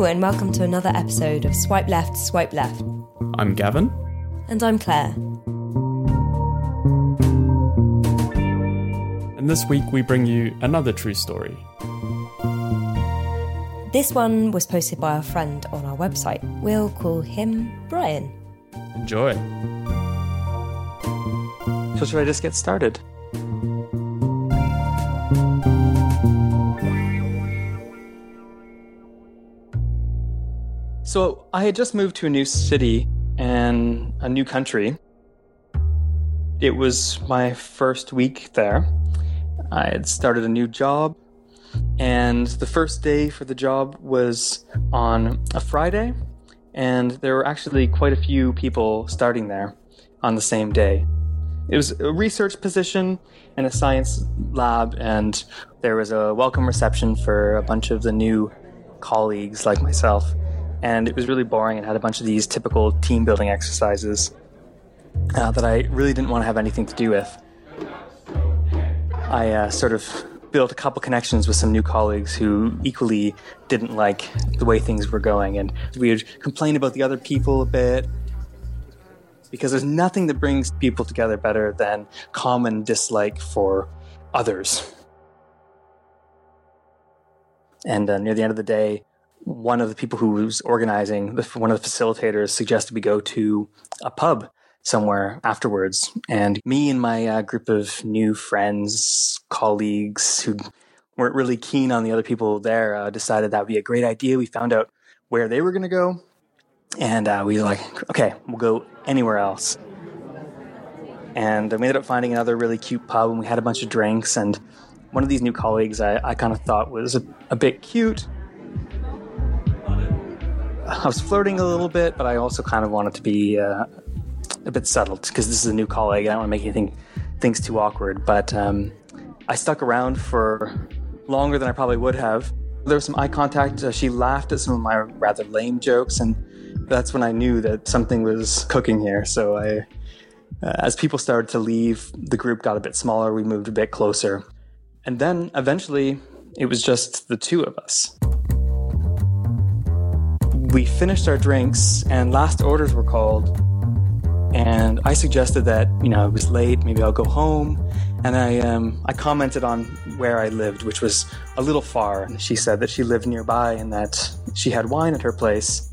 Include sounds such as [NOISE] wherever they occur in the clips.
Hello, and welcome to another episode of Swipe Left, Swipe Left. I'm Gavin. And I'm Claire. And this week we bring you another true story. This one was posted by a friend on our website. We'll call him Brian. Enjoy. So, should I just get started? So, I had just moved to a new city and a new country. It was my first week there. I had started a new job, and the first day for the job was on a Friday, and there were actually quite a few people starting there on the same day. It was a research position in a science lab, and there was a welcome reception for a bunch of the new colleagues like myself. And it was really boring and had a bunch of these typical team building exercises uh, that I really didn't want to have anything to do with. I uh, sort of built a couple connections with some new colleagues who equally didn't like the way things were going, and we would complain about the other people a bit. Because there's nothing that brings people together better than common dislike for others. And uh, near the end of the day, one of the people who was organizing, one of the facilitators, suggested we go to a pub somewhere afterwards. And me and my uh, group of new friends, colleagues who weren't really keen on the other people there, uh, decided that would be a great idea. We found out where they were going to go. And uh, we were like, okay, we'll go anywhere else. And we ended up finding another really cute pub, and we had a bunch of drinks. And one of these new colleagues I, I kind of thought was a, a bit cute. I was flirting a little bit, but I also kind of wanted to be uh, a bit settled because this is a new colleague. And I don't want to make anything things too awkward. But um, I stuck around for longer than I probably would have. There was some eye contact. Uh, she laughed at some of my rather lame jokes, and that's when I knew that something was cooking here. So I, uh, as people started to leave, the group got a bit smaller. We moved a bit closer, and then eventually it was just the two of us we finished our drinks and last orders were called. And I suggested that, you know, it was late, maybe I'll go home. And I, um, I commented on where I lived, which was a little far. And she said that she lived nearby and that she had wine at her place.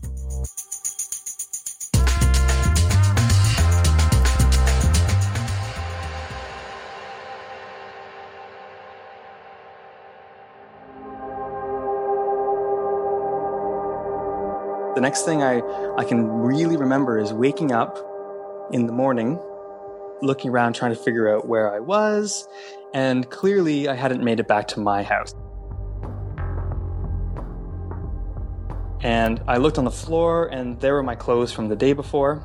The next thing I, I can really remember is waking up in the morning, looking around trying to figure out where I was, and clearly I hadn't made it back to my house. And I looked on the floor, and there were my clothes from the day before.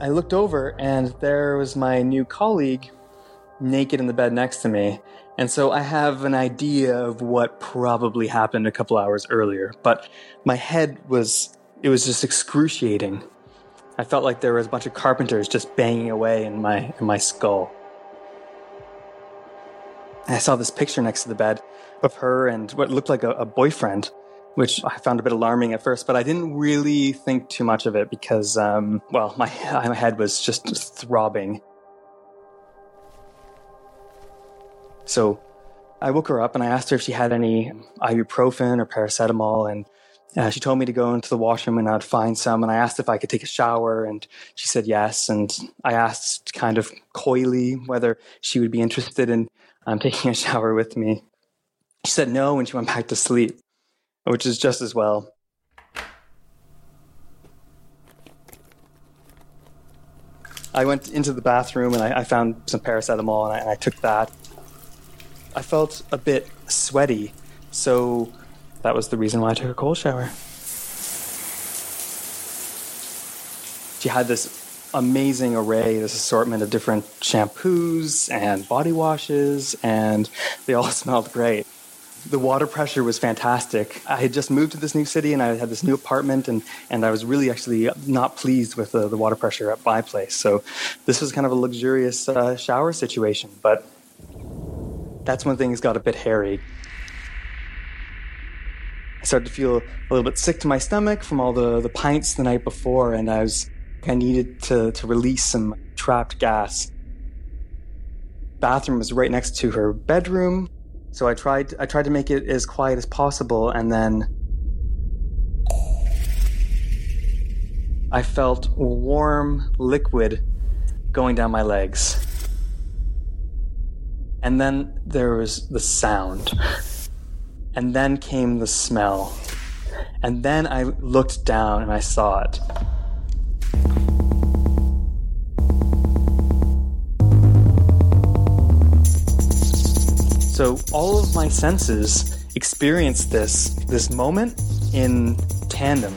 I looked over, and there was my new colleague naked in the bed next to me. And so I have an idea of what probably happened a couple hours earlier, but my head was, it was just excruciating. I felt like there was a bunch of carpenters just banging away in my, in my skull. I saw this picture next to the bed of her and what looked like a, a boyfriend, which I found a bit alarming at first, but I didn't really think too much of it because, um, well, my, [LAUGHS] my head was just throbbing. So I woke her up and I asked her if she had any ibuprofen or paracetamol. And uh, she told me to go into the washroom and I'd find some. And I asked if I could take a shower. And she said yes. And I asked kind of coyly whether she would be interested in um, taking a [LAUGHS] shower with me. She said no and she went back to sleep, which is just as well. I went into the bathroom and I, I found some paracetamol and I, and I took that. I felt a bit sweaty, so that was the reason why I took a cold shower. She had this amazing array, this assortment of different shampoos and body washes, and they all [LAUGHS] smelled great. The water pressure was fantastic. I had just moved to this new city and I had this new apartment, and, and I was really actually not pleased with the, the water pressure at my place. So, this was kind of a luxurious uh, shower situation, but that's when things got a bit hairy. I started to feel a little bit sick to my stomach from all the, the pints the night before, and I was I needed to, to release some trapped gas. Bathroom was right next to her bedroom, so I tried I tried to make it as quiet as possible, and then I felt warm liquid going down my legs. And then there was the sound. And then came the smell. And then I looked down and I saw it. So all of my senses experienced this this moment in tandem,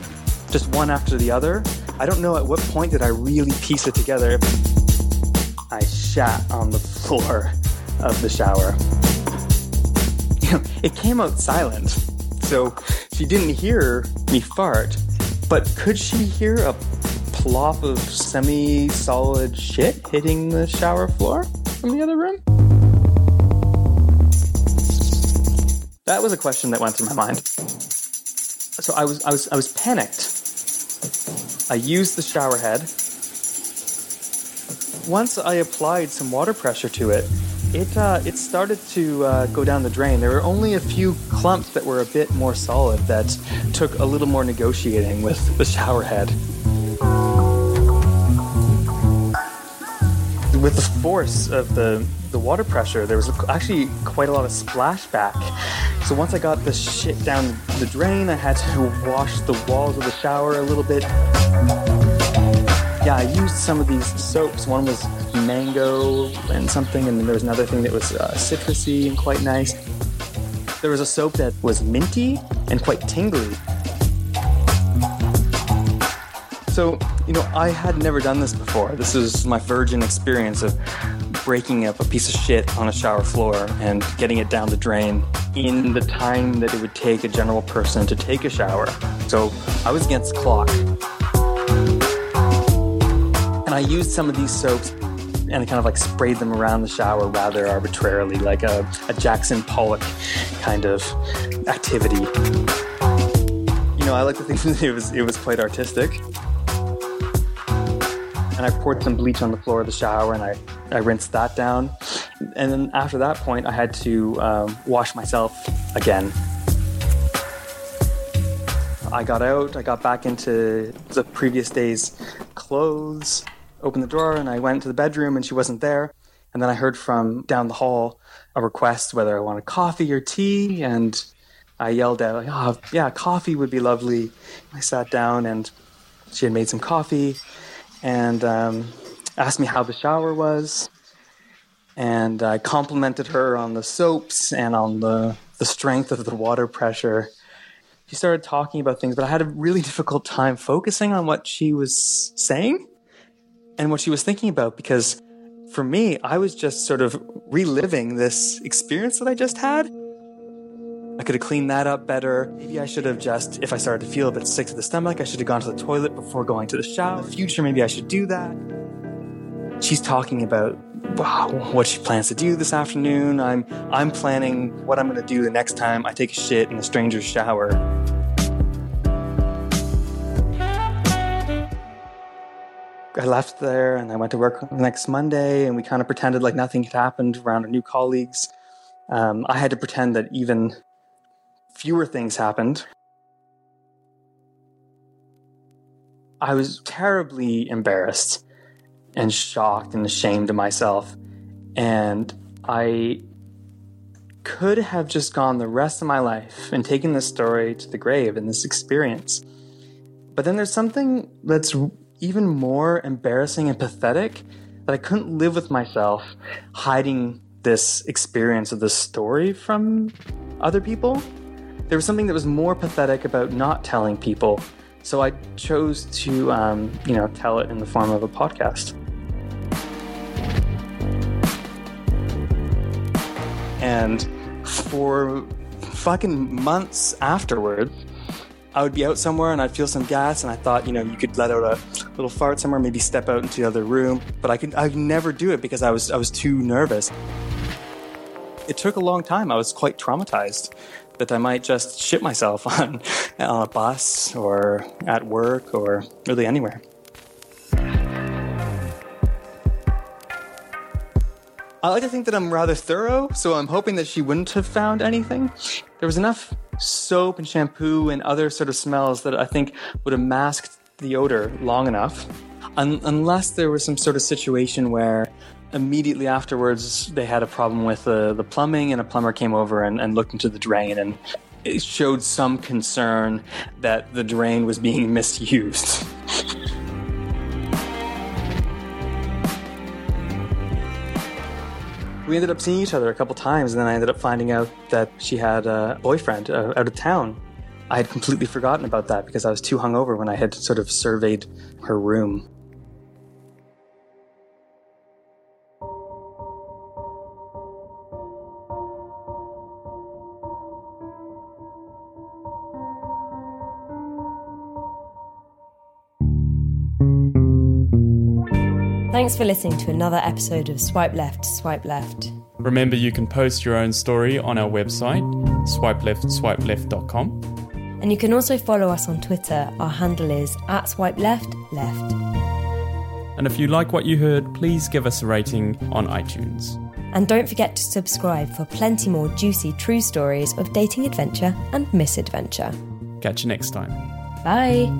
just one after the other. I don't know at what point did I really piece it together. I shat on the [LAUGHS] floor of the shower. [LAUGHS] It came out silent, so she didn't hear me fart, but could she hear a plop of semi solid shit hitting the shower floor from the other room? That was a question that went through my mind. So I was I was I was panicked. I used the shower head. Once I applied some water pressure to it, it uh, it started to uh, go down the drain. There were only a few clumps that were a bit more solid that took a little more negotiating with the shower head. With the force of the the water pressure, there was actually quite a lot of splashback. So once I got the shit down the drain, I had to wash the walls of the shower a little bit. Yeah, I used some of these soaps. One was mango and something, and then there was another thing that was uh, citrusy and quite nice. There was a soap that was minty and quite tingly. So, you know, I had never done this before. This is my virgin experience of breaking up a piece of shit on a shower floor and getting it down the drain in the time that it would take a general person to take a shower. So I was against the clock. And I used some of these soaps and I kind of like sprayed them around the shower rather arbitrarily, like a, a Jackson Pollock kind of activity. You know, I like to think [LAUGHS] it was it was quite artistic and I poured some bleach on the floor of the shower and I, I rinsed that down. And then after that point, I had to um, wash myself again. I got out, I got back into the previous day's clothes, opened the drawer, and I went to the bedroom and she wasn't there. And then I heard from down the hall a request whether I wanted coffee or tea, and I yelled out, "Oh, yeah, coffee would be lovely." I sat down and she had made some coffee and um, asked me how the shower was. And I complimented her on the soaps and on the, the strength of the water pressure. She started talking about things, but I had a really [LAUGHS] difficult time focusing on what she was saying and what she was thinking about because for me, I was just sort of reliving this experience that I just had. I could have cleaned that up better. Maybe I should have just, if I started to feel a bit sick to the stomach, I should have gone to the toilet before going to the shower. In the future, maybe I should do that. She's talking about wow, what she plans to do this afternoon. I'm I'm planning what I'm going to do the next time I take a shit in a stranger's shower. I left there and I went to work the next Monday, and we kind of pretended like nothing had happened around our new colleagues. Um, I had to pretend that even fewer things happened. I was terribly embarrassed and shocked and ashamed of myself. And I could have just gone the rest of my life and taken this story to the grave and this experience. But then there's something that's even more embarrassing and pathetic that I couldn't live with myself hiding this experience of this story from other people. There was something that was more pathetic about not telling people, so I chose to, um, you know, tell it in the form of a podcast. And for fucking months afterwards, I would be out somewhere and I'd feel some gas, and I thought, you know, you could let out a little fart somewhere, maybe step out into the other room, but I could, I'd never do it because I was, I was too nervous. It took a long time. I was quite traumatized that I might just shit myself [LAUGHS] on, on a bus or at work or really anywhere. I like to think that I'm rather thorough, so I'm hoping that she wouldn't have found anything. There was enough soap and shampoo and other sort of smells that I think would have masked the odor long enough. Un- unless there was some sort of situation where immediately afterwards they had a problem with uh, the plumbing and a plumber came over and, and looked into the drain and it showed some concern that the drain was being [LAUGHS] misused. We ended up seeing each other a couple times, and then I ended up finding out that she had a boyfriend uh, out of town. I had completely forgotten about that because I was too hungover when I had sort of surveyed her room. Thanks for listening to another episode of Swipe Left, Swipe Left. Remember, you can post your own story on our website, swipeleftswipeleft.com. And you can also follow us on Twitter. Our handle is at Swipe Left Left. And if you like what you heard, please give us a rating on iTunes. And don't forget to subscribe for plenty more juicy true stories of dating adventure and misadventure. Catch you next time. Bye.